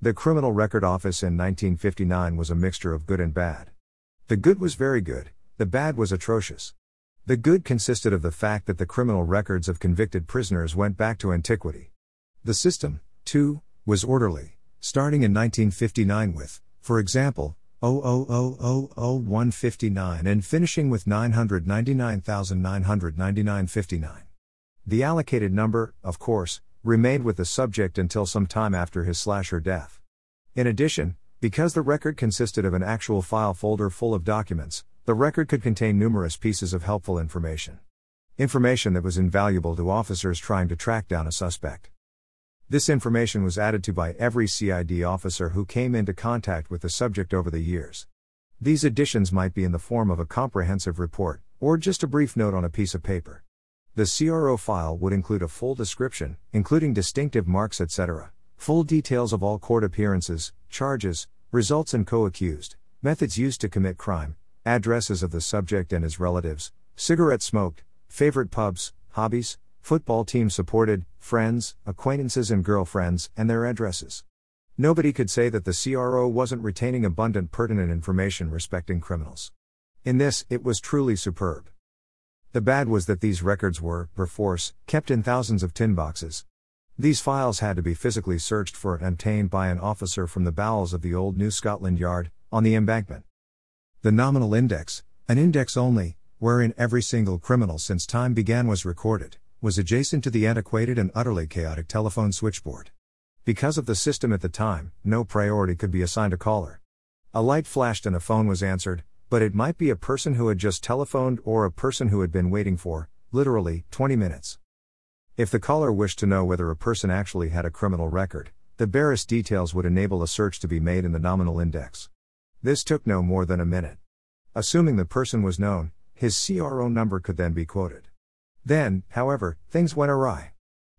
The Criminal Record Office in 1959 was a mixture of good and bad. The good was very good, the bad was atrocious. The good consisted of the fact that the criminal records of convicted prisoners went back to antiquity. The system, too, was orderly, starting in 1959 with, for example, 0000159 and finishing with 999,999.59. The allocated number, of course, remained with the subject until some time after his slasher death. In addition, because the record consisted of an actual file folder full of documents, the record could contain numerous pieces of helpful information. Information that was invaluable to officers trying to track down a suspect. This information was added to by every CID officer who came into contact with the subject over the years. These additions might be in the form of a comprehensive report, or just a brief note on a piece of paper. The CRO file would include a full description, including distinctive marks, etc., full details of all court appearances, charges, results, and co accused, methods used to commit crime, addresses of the subject and his relatives, cigarette smoked, favorite pubs, hobbies, football team supported, friends, acquaintances, and girlfriends, and their addresses. Nobody could say that the CRO wasn't retaining abundant pertinent information respecting criminals. In this, it was truly superb. The bad was that these records were, perforce, kept in thousands of tin boxes. These files had to be physically searched for and obtained by an officer from the bowels of the old New Scotland Yard, on the embankment. The nominal index, an index only, wherein every single criminal since time began was recorded, was adjacent to the antiquated and utterly chaotic telephone switchboard. Because of the system at the time, no priority could be assigned a caller. A light flashed and a phone was answered, but it might be a person who had just telephoned or a person who had been waiting for, literally, 20 minutes. If the caller wished to know whether a person actually had a criminal record, the barest details would enable a search to be made in the nominal index. This took no more than a minute. Assuming the person was known, his CRO number could then be quoted. Then, however, things went awry.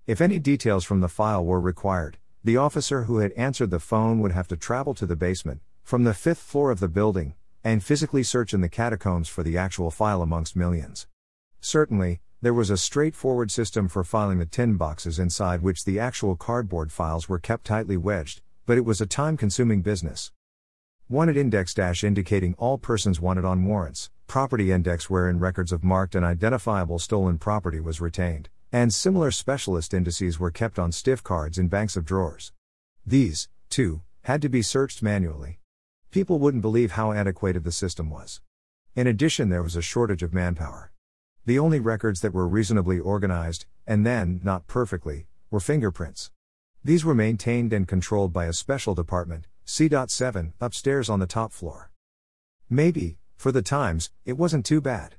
If any details from the file were required, the officer who had answered the phone would have to travel to the basement, from the fifth floor of the building, and physically search in the catacombs for the actual file amongst millions. Certainly, there was a straightforward system for filing the tin boxes inside which the actual cardboard files were kept tightly wedged, but it was a time consuming business. Wanted index dash indicating all persons wanted on warrants, property index wherein records of marked and identifiable stolen property was retained, and similar specialist indices were kept on stiff cards in banks of drawers. These, too, had to be searched manually. People wouldn't believe how antiquated the system was. In addition, there was a shortage of manpower. The only records that were reasonably organized, and then, not perfectly, were fingerprints. These were maintained and controlled by a special department, C.7, upstairs on the top floor. Maybe, for the times, it wasn't too bad.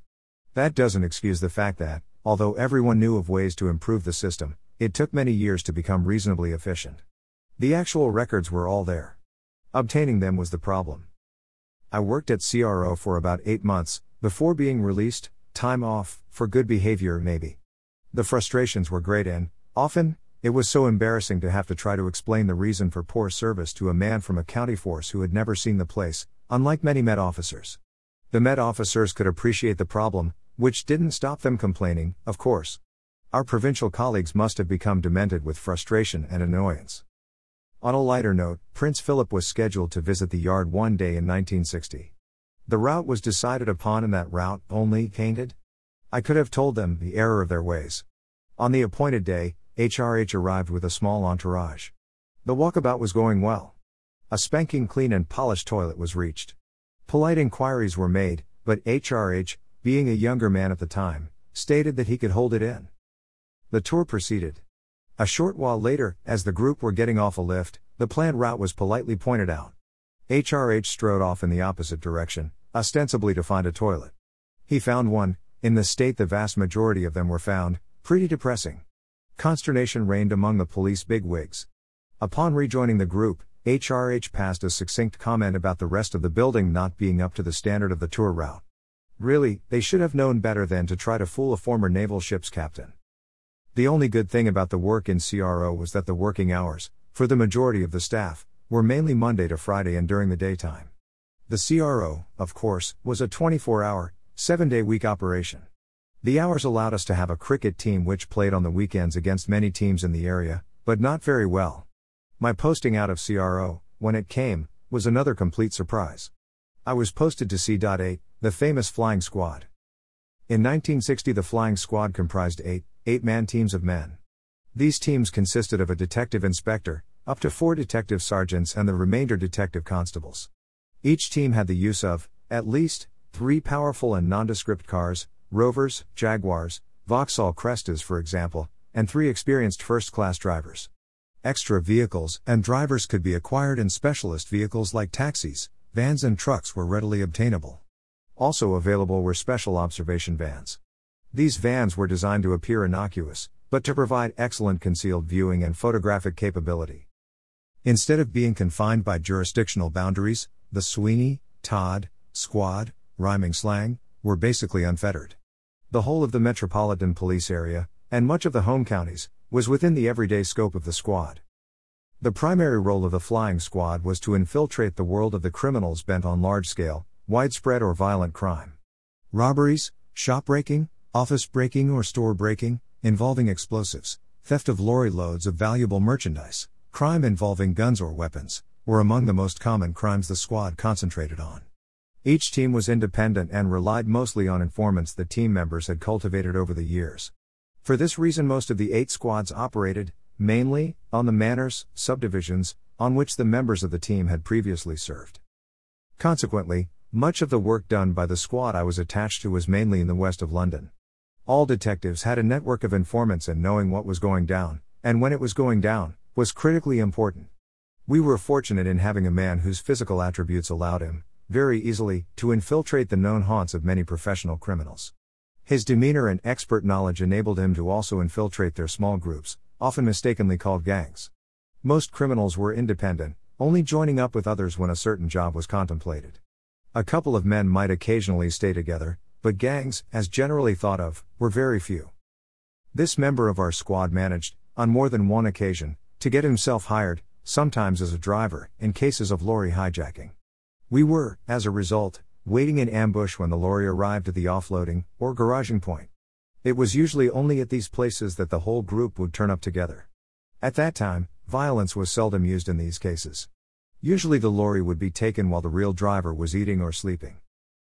That doesn't excuse the fact that, although everyone knew of ways to improve the system, it took many years to become reasonably efficient. The actual records were all there. Obtaining them was the problem. I worked at CRO for about eight months, before being released, time off, for good behavior maybe. The frustrations were great and, often, it was so embarrassing to have to try to explain the reason for poor service to a man from a county force who had never seen the place, unlike many Met officers. The Met officers could appreciate the problem, which didn't stop them complaining, of course. Our provincial colleagues must have become demented with frustration and annoyance. On a lighter note, Prince Philip was scheduled to visit the yard one day in 1960. The route was decided upon and that route only painted. I could have told them the error of their ways. On the appointed day, HRH arrived with a small entourage. The walkabout was going well. A spanking clean and polished toilet was reached. Polite inquiries were made, but HRH, being a younger man at the time, stated that he could hold it in. The tour proceeded. A short while later, as the group were getting off a lift, the planned route was politely pointed out. HRH strode off in the opposite direction, ostensibly to find a toilet. He found one, in the state the vast majority of them were found, pretty depressing. Consternation reigned among the police bigwigs. Upon rejoining the group, HRH passed a succinct comment about the rest of the building not being up to the standard of the tour route. Really, they should have known better than to try to fool a former naval ship's captain. The only good thing about the work in CRO was that the working hours, for the majority of the staff, were mainly Monday to Friday and during the daytime. The CRO, of course, was a 24 hour, 7 day week operation. The hours allowed us to have a cricket team which played on the weekends against many teams in the area, but not very well. My posting out of CRO, when it came, was another complete surprise. I was posted to C.8, the famous Flying Squad. In 1960, the Flying Squad comprised eight, eight man teams of men. These teams consisted of a detective inspector, up to four detective sergeants, and the remainder detective constables. Each team had the use of, at least, three powerful and nondescript cars Rovers, Jaguars, Vauxhall Crestas, for example, and three experienced first class drivers. Extra vehicles and drivers could be acquired in specialist vehicles like taxis, vans, and trucks were readily obtainable. Also available were special observation vans. These vans were designed to appear innocuous, but to provide excellent concealed viewing and photographic capability. Instead of being confined by jurisdictional boundaries, the Sweeney, Todd, Squad, rhyming slang, were basically unfettered. The whole of the metropolitan police area, and much of the home counties, was within the everyday scope of the squad. The primary role of the flying squad was to infiltrate the world of the criminals bent on large scale, widespread or violent crime. Robberies, shop breaking, office breaking or store breaking, involving explosives, theft of lorry loads of valuable merchandise, crime involving guns or weapons, were among the most common crimes the squad concentrated on. Each team was independent and relied mostly on informants that team members had cultivated over the years. For this reason, most of the eight squads operated, mainly, on the manors, subdivisions, on which the members of the team had previously served. Consequently, much of the work done by the squad I was attached to was mainly in the west of London. All detectives had a network of informants, and knowing what was going down, and when it was going down, was critically important. We were fortunate in having a man whose physical attributes allowed him, very easily, to infiltrate the known haunts of many professional criminals. His demeanor and expert knowledge enabled him to also infiltrate their small groups, often mistakenly called gangs. Most criminals were independent, only joining up with others when a certain job was contemplated. A couple of men might occasionally stay together, but gangs, as generally thought of, were very few. This member of our squad managed, on more than one occasion, to get himself hired, sometimes as a driver, in cases of lorry hijacking. We were, as a result, waiting in ambush when the lorry arrived at the offloading or garaging point. It was usually only at these places that the whole group would turn up together. At that time, violence was seldom used in these cases. Usually the lorry would be taken while the real driver was eating or sleeping.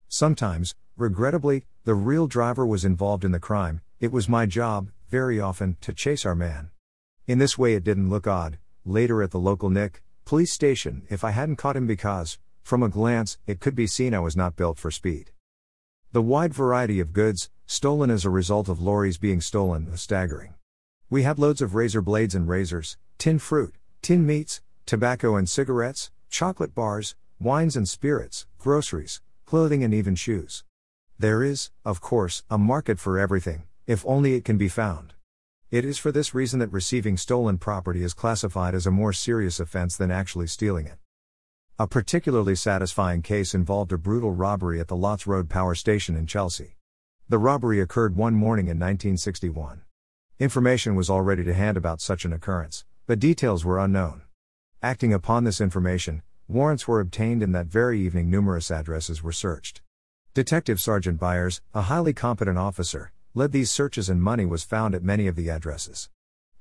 Sometimes, regrettably, the real driver was involved in the crime, it was my job, very often, to chase our man. In this way it didn't look odd, later at the local Nick, police station, if I hadn't caught him because, from a glance, it could be seen I was not built for speed. The wide variety of goods, stolen as a result of lorries being stolen, was staggering. We had loads of razor blades and razors, tin fruit, tin meats, tobacco and cigarettes, chocolate bars, wines and spirits, groceries, clothing, and even shoes. There is, of course, a market for everything, if only it can be found. It is for this reason that receiving stolen property is classified as a more serious offense than actually stealing it. A particularly satisfying case involved a brutal robbery at the Lots Road power station in Chelsea. The robbery occurred one morning in 1961. Information was already to hand about such an occurrence, but details were unknown. Acting upon this information, warrants were obtained and that very evening numerous addresses were searched. Detective Sergeant Byers, a highly competent officer, led these searches and money was found at many of the addresses.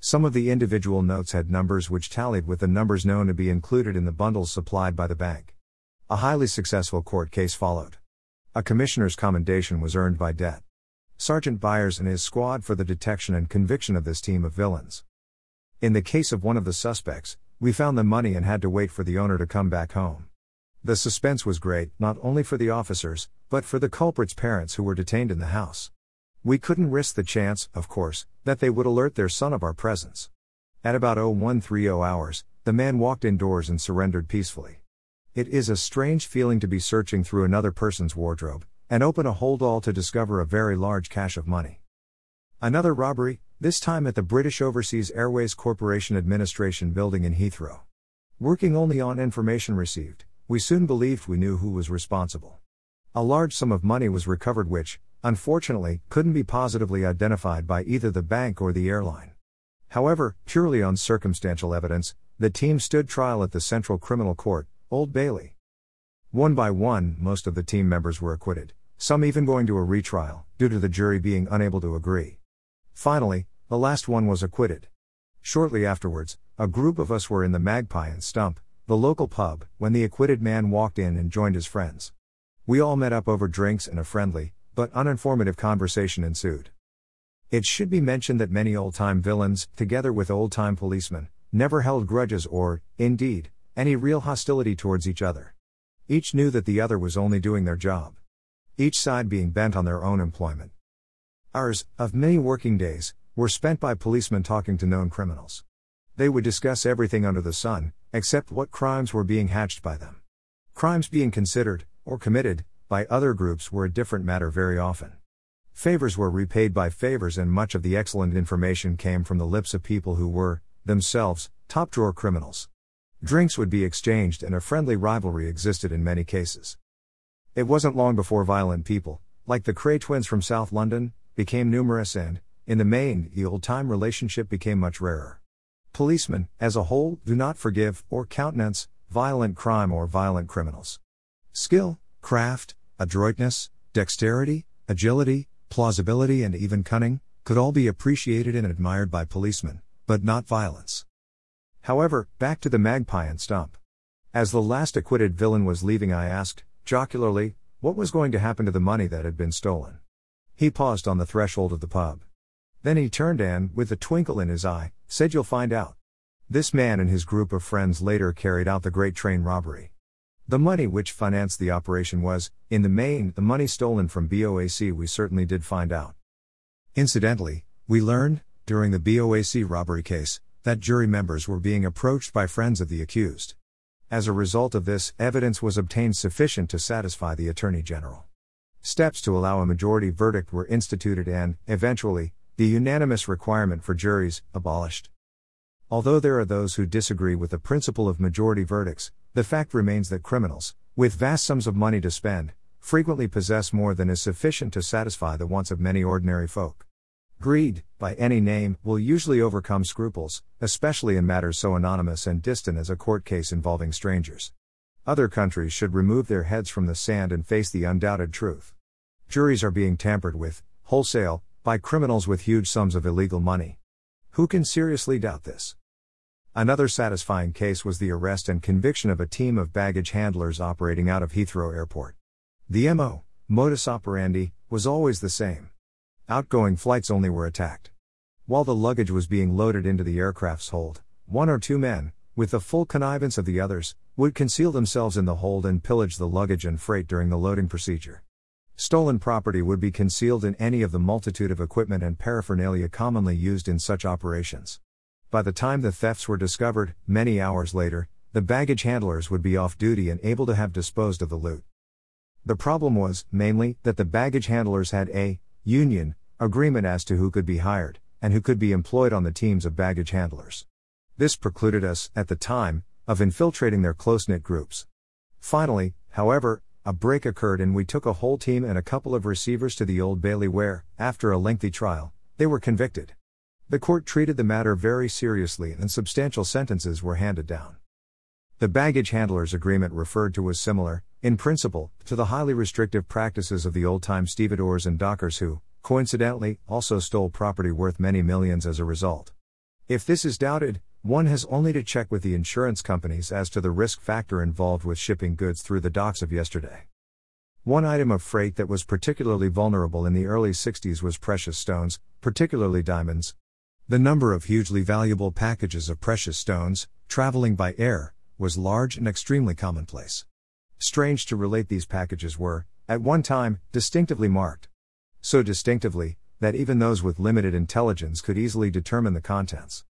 Some of the individual notes had numbers which tallied with the numbers known to be included in the bundles supplied by the bank. A highly successful court case followed. A commissioner's commendation was earned by Det. Sergeant Byers and his squad for the detection and conviction of this team of villains. In the case of one of the suspects, we found the money and had to wait for the owner to come back home. The suspense was great, not only for the officers, but for the culprit's parents who were detained in the house. We couldn't risk the chance, of course, that they would alert their son of our presence. At about 0130 hours, the man walked indoors and surrendered peacefully. It is a strange feeling to be searching through another person's wardrobe and open a holdall to discover a very large cache of money. Another robbery, this time at the British Overseas Airways Corporation Administration building in Heathrow. Working only on information received, we soon believed we knew who was responsible. A large sum of money was recovered, which, unfortunately, couldn't be positively identified by either the bank or the airline. However, purely on circumstantial evidence, the team stood trial at the Central Criminal Court, Old Bailey. One by one, most of the team members were acquitted, some even going to a retrial, due to the jury being unable to agree. Finally, the last one was acquitted. Shortly afterwards, a group of us were in the Magpie and Stump, the local pub, when the acquitted man walked in and joined his friends. We all met up over drinks and a friendly, but uninformative conversation ensued. It should be mentioned that many old time villains, together with old time policemen, never held grudges or, indeed, any real hostility towards each other. Each knew that the other was only doing their job. Each side being bent on their own employment. Ours, of many working days, were spent by policemen talking to known criminals. They would discuss everything under the sun, except what crimes were being hatched by them. Crimes being considered, or committed, by other groups were a different matter very often. Favors were repaid by favors, and much of the excellent information came from the lips of people who were, themselves, top drawer criminals. Drinks would be exchanged, and a friendly rivalry existed in many cases. It wasn't long before violent people, like the Kray twins from South London, became numerous, and, in the main, the old time relationship became much rarer. Policemen, as a whole, do not forgive or countenance violent crime or violent criminals. Skill, craft, adroitness, dexterity, agility, plausibility, and even cunning, could all be appreciated and admired by policemen, but not violence. However, back to the magpie and stump. As the last acquitted villain was leaving, I asked, jocularly, what was going to happen to the money that had been stolen. He paused on the threshold of the pub. Then he turned and, with a twinkle in his eye, said, You'll find out. This man and his group of friends later carried out the great train robbery. The money which financed the operation was, in the main, the money stolen from BOAC, we certainly did find out. Incidentally, we learned, during the BOAC robbery case, that jury members were being approached by friends of the accused. As a result of this, evidence was obtained sufficient to satisfy the Attorney General. Steps to allow a majority verdict were instituted and, eventually, the unanimous requirement for juries abolished. Although there are those who disagree with the principle of majority verdicts, the fact remains that criminals, with vast sums of money to spend, frequently possess more than is sufficient to satisfy the wants of many ordinary folk. Greed, by any name, will usually overcome scruples, especially in matters so anonymous and distant as a court case involving strangers. Other countries should remove their heads from the sand and face the undoubted truth. Juries are being tampered with, wholesale, by criminals with huge sums of illegal money. Who can seriously doubt this? Another satisfying case was the arrest and conviction of a team of baggage handlers operating out of Heathrow Airport. The MO, modus operandi, was always the same. Outgoing flights only were attacked. While the luggage was being loaded into the aircraft's hold, one or two men, with the full connivance of the others, would conceal themselves in the hold and pillage the luggage and freight during the loading procedure. Stolen property would be concealed in any of the multitude of equipment and paraphernalia commonly used in such operations. By the time the thefts were discovered, many hours later, the baggage handlers would be off duty and able to have disposed of the loot. The problem was, mainly, that the baggage handlers had a union agreement as to who could be hired and who could be employed on the teams of baggage handlers. This precluded us, at the time, of infiltrating their close knit groups. Finally, however, a break occurred and we took a whole team and a couple of receivers to the Old Bailey where, after a lengthy trial, they were convicted. The court treated the matter very seriously and substantial sentences were handed down. The baggage handlers agreement referred to was similar, in principle, to the highly restrictive practices of the old time stevedores and dockers who, coincidentally, also stole property worth many millions as a result. If this is doubted, one has only to check with the insurance companies as to the risk factor involved with shipping goods through the docks of yesterday. One item of freight that was particularly vulnerable in the early 60s was precious stones, particularly diamonds, the number of hugely valuable packages of precious stones, traveling by air, was large and extremely commonplace. Strange to relate, these packages were, at one time, distinctively marked. So distinctively, that even those with limited intelligence could easily determine the contents.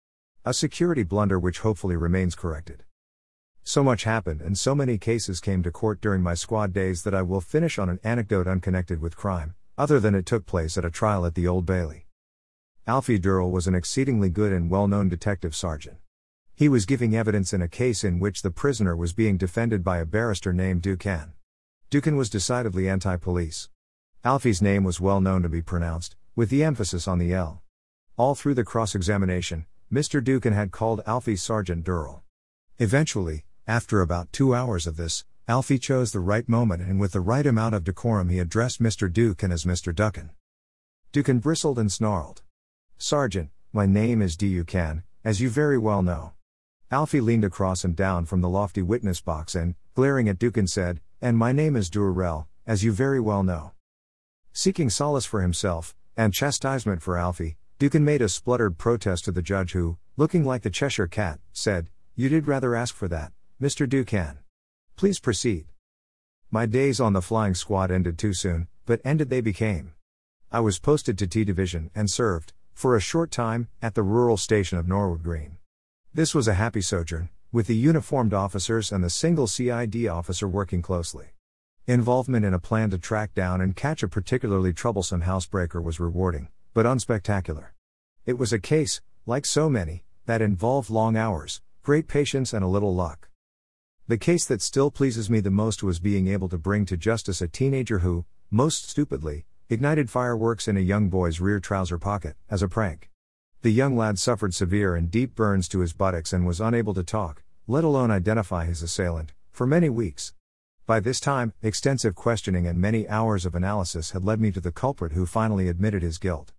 A security blunder which hopefully remains corrected. So much happened and so many cases came to court during my squad days that I will finish on an anecdote unconnected with crime, other than it took place at a trial at the Old Bailey. Alfie Durrell was an exceedingly good and well known detective sergeant. He was giving evidence in a case in which the prisoner was being defended by a barrister named Ducan. Ducan was decidedly anti police. Alfie's name was well known to be pronounced, with the emphasis on the L. All through the cross examination, Mr. Ducan had called Alfie Sergeant Durrell. Eventually, after about two hours of this, Alfie chose the right moment and with the right amount of decorum he addressed Mr. Ducan as Mr. Ducan. Ducan bristled and snarled. Sergeant, my name is Ducan, as you very well know. Alfie leaned across and down from the lofty witness box and, glaring at Dukin, said, And my name is Durrell, as you very well know. Seeking solace for himself, and chastisement for Alfie, Dukin made a spluttered protest to the judge who, looking like the Cheshire Cat, said, You did rather ask for that, Mr. Ducan. Please proceed. My days on the flying squad ended too soon, but ended they became. I was posted to T Division and served, for a short time, at the rural station of Norwood Green. This was a happy sojourn, with the uniformed officers and the single CID officer working closely. Involvement in a plan to track down and catch a particularly troublesome housebreaker was rewarding, but unspectacular. It was a case, like so many, that involved long hours, great patience, and a little luck. The case that still pleases me the most was being able to bring to justice a teenager who, most stupidly, ignited fireworks in a young boy's rear trouser pocket, as a prank. The young lad suffered severe and deep burns to his buttocks and was unable to talk, let alone identify his assailant, for many weeks. By this time, extensive questioning and many hours of analysis had led me to the culprit who finally admitted his guilt.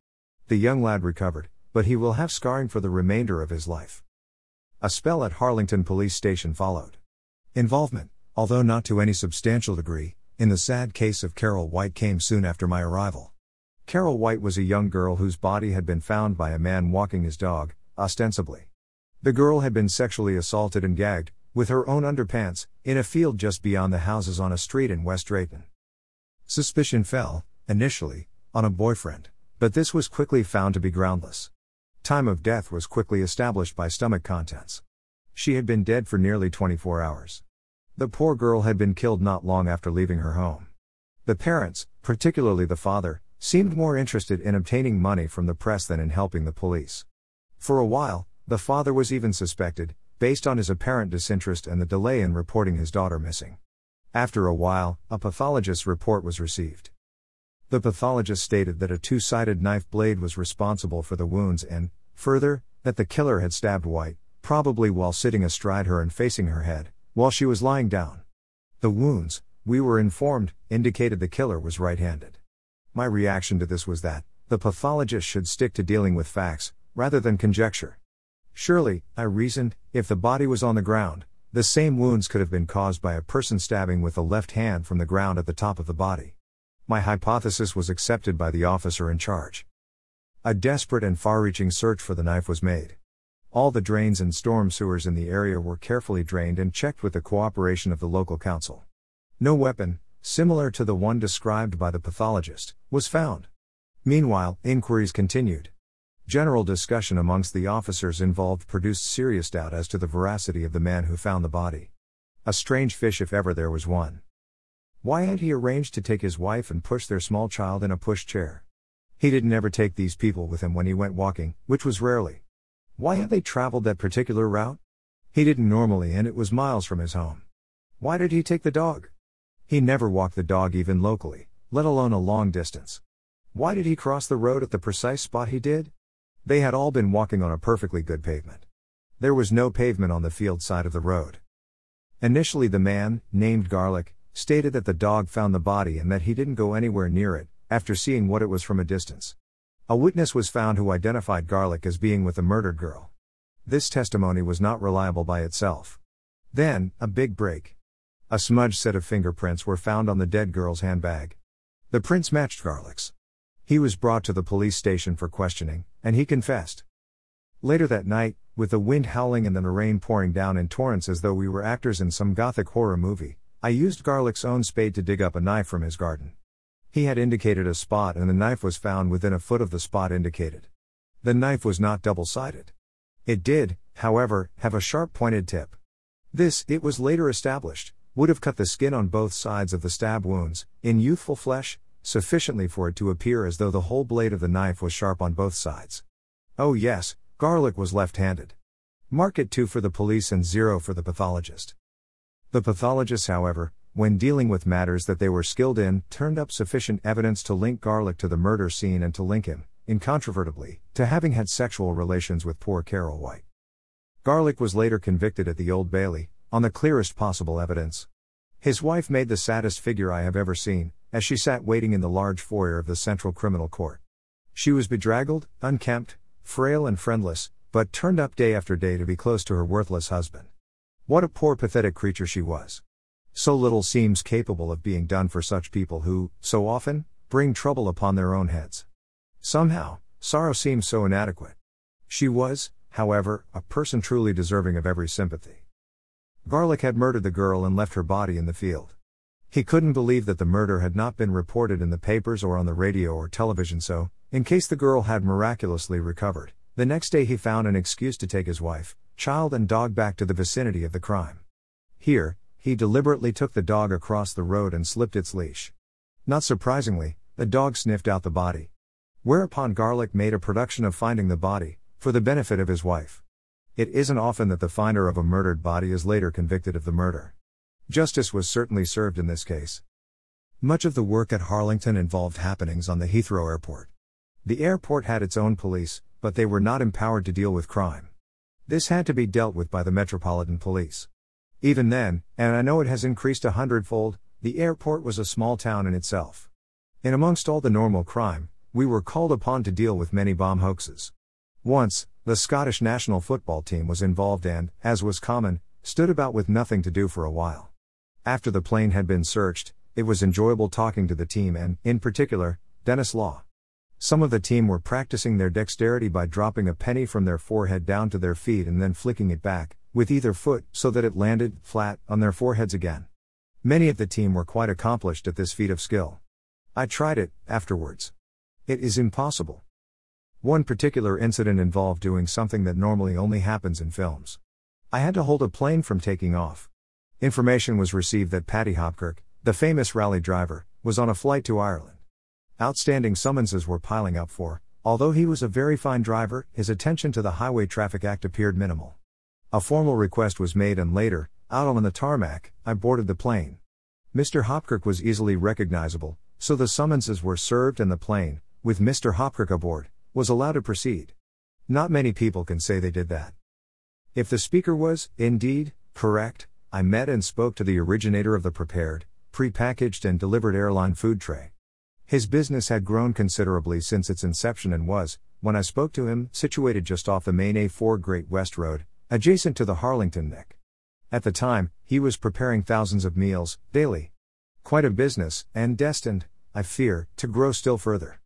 The young lad recovered, but he will have scarring for the remainder of his life. A spell at Harlington Police Station followed. Involvement, although not to any substantial degree, in the sad case of Carol White came soon after my arrival. Carol White was a young girl whose body had been found by a man walking his dog, ostensibly. The girl had been sexually assaulted and gagged, with her own underpants, in a field just beyond the houses on a street in West Drayton. Suspicion fell, initially, on a boyfriend, but this was quickly found to be groundless. Time of death was quickly established by stomach contents. She had been dead for nearly 24 hours. The poor girl had been killed not long after leaving her home. The parents, particularly the father, seemed more interested in obtaining money from the press than in helping the police. For a while, the father was even suspected, based on his apparent disinterest and the delay in reporting his daughter missing. After a while, a pathologist's report was received. The pathologist stated that a two sided knife blade was responsible for the wounds and, further, that the killer had stabbed White, probably while sitting astride her and facing her head, while she was lying down. The wounds, we were informed, indicated the killer was right handed. My reaction to this was that, the pathologist should stick to dealing with facts, rather than conjecture. Surely, I reasoned, if the body was on the ground, the same wounds could have been caused by a person stabbing with the left hand from the ground at the top of the body. My hypothesis was accepted by the officer in charge. A desperate and far reaching search for the knife was made. All the drains and storm sewers in the area were carefully drained and checked with the cooperation of the local council. No weapon, similar to the one described by the pathologist, was found. Meanwhile, inquiries continued. General discussion amongst the officers involved produced serious doubt as to the veracity of the man who found the body. A strange fish if ever there was one. Why had he arranged to take his wife and push their small child in a push chair? He didn't ever take these people with him when he went walking, which was rarely. Why had they traveled that particular route? He didn't normally, and it was miles from his home. Why did he take the dog? He never walked the dog even locally, let alone a long distance. Why did he cross the road at the precise spot he did? They had all been walking on a perfectly good pavement. There was no pavement on the field side of the road. Initially, the man, named Garlick, stated that the dog found the body and that he didn't go anywhere near it, after seeing what it was from a distance. A witness was found who identified Garlick as being with the murdered girl. This testimony was not reliable by itself. Then, a big break. A smudged set of fingerprints were found on the dead girl's handbag. The prints matched Garlick's. He was brought to the police station for questioning, and he confessed. Later that night, with the wind howling and the rain pouring down in torrents as though we were actors in some gothic horror movie, I used Garlick's own spade to dig up a knife from his garden. He had indicated a spot and the knife was found within a foot of the spot indicated. The knife was not double sided. It did, however, have a sharp pointed tip. This, it was later established, would have cut the skin on both sides of the stab wounds, in youthful flesh, sufficiently for it to appear as though the whole blade of the knife was sharp on both sides. Oh, yes, Garlick was left handed. Mark it 2 for the police and 0 for the pathologist. The pathologists, however, when dealing with matters that they were skilled in, turned up sufficient evidence to link Garlick to the murder scene and to link him, incontrovertibly, to having had sexual relations with poor Carol White. Garlick was later convicted at the Old Bailey, on the clearest possible evidence. His wife made the saddest figure I have ever seen, as she sat waiting in the large foyer of the Central Criminal Court. She was bedraggled, unkempt, frail, and friendless, but turned up day after day to be close to her worthless husband. What a poor, pathetic creature she was. So little seems capable of being done for such people who, so often, bring trouble upon their own heads. Somehow, sorrow seems so inadequate. She was, however, a person truly deserving of every sympathy. Garlick had murdered the girl and left her body in the field. He couldn't believe that the murder had not been reported in the papers or on the radio or television, so, in case the girl had miraculously recovered, the next day he found an excuse to take his wife, child, and dog back to the vicinity of the crime. Here, he deliberately took the dog across the road and slipped its leash. Not surprisingly, the dog sniffed out the body. Whereupon Garlick made a production of finding the body, for the benefit of his wife. It isn't often that the finder of a murdered body is later convicted of the murder. Justice was certainly served in this case. Much of the work at Harlington involved happenings on the Heathrow airport. The airport had its own police, but they were not empowered to deal with crime. This had to be dealt with by the Metropolitan Police. Even then, and I know it has increased a hundredfold, the airport was a small town in itself. In amongst all the normal crime, we were called upon to deal with many bomb hoaxes. Once, the Scottish national football team was involved and, as was common, stood about with nothing to do for a while. After the plane had been searched, it was enjoyable talking to the team and, in particular, Denis Law. Some of the team were practicing their dexterity by dropping a penny from their forehead down to their feet and then flicking it back, with either foot, so that it landed, flat, on their foreheads again. Many of the team were quite accomplished at this feat of skill. I tried it, afterwards. It is impossible. One particular incident involved doing something that normally only happens in films. I had to hold a plane from taking off. Information was received that Paddy Hopkirk, the famous rally driver, was on a flight to Ireland. Outstanding summonses were piling up for, although he was a very fine driver, his attention to the Highway Traffic Act appeared minimal. A formal request was made, and later, out on the tarmac, I boarded the plane. Mr. Hopkirk was easily recognizable, so the summonses were served and the plane, with Mr. Hopkirk aboard, was allowed to proceed. Not many people can say they did that. If the speaker was, indeed, correct, I met and spoke to the originator of the prepared, pre-packaged and delivered airline food tray. His business had grown considerably since its inception and was, when I spoke to him, situated just off the main A4 Great West Road, adjacent to the Harlington Nick. At the time, he was preparing thousands of meals, daily. Quite a business, and destined, I fear, to grow still further.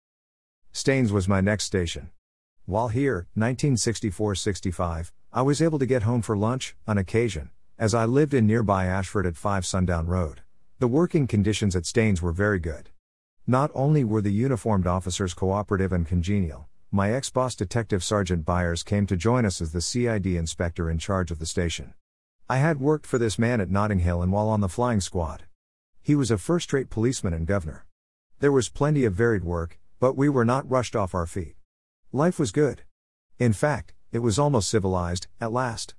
Staines was my next station. While here, 1964 65, I was able to get home for lunch, on occasion, as I lived in nearby Ashford at 5 Sundown Road. The working conditions at Staines were very good. Not only were the uniformed officers cooperative and congenial, my ex boss Detective Sergeant Byers came to join us as the CID inspector in charge of the station. I had worked for this man at Notting Hill and while on the flying squad. He was a first rate policeman and governor. There was plenty of varied work, but we were not rushed off our feet. Life was good. In fact, it was almost civilized, at last.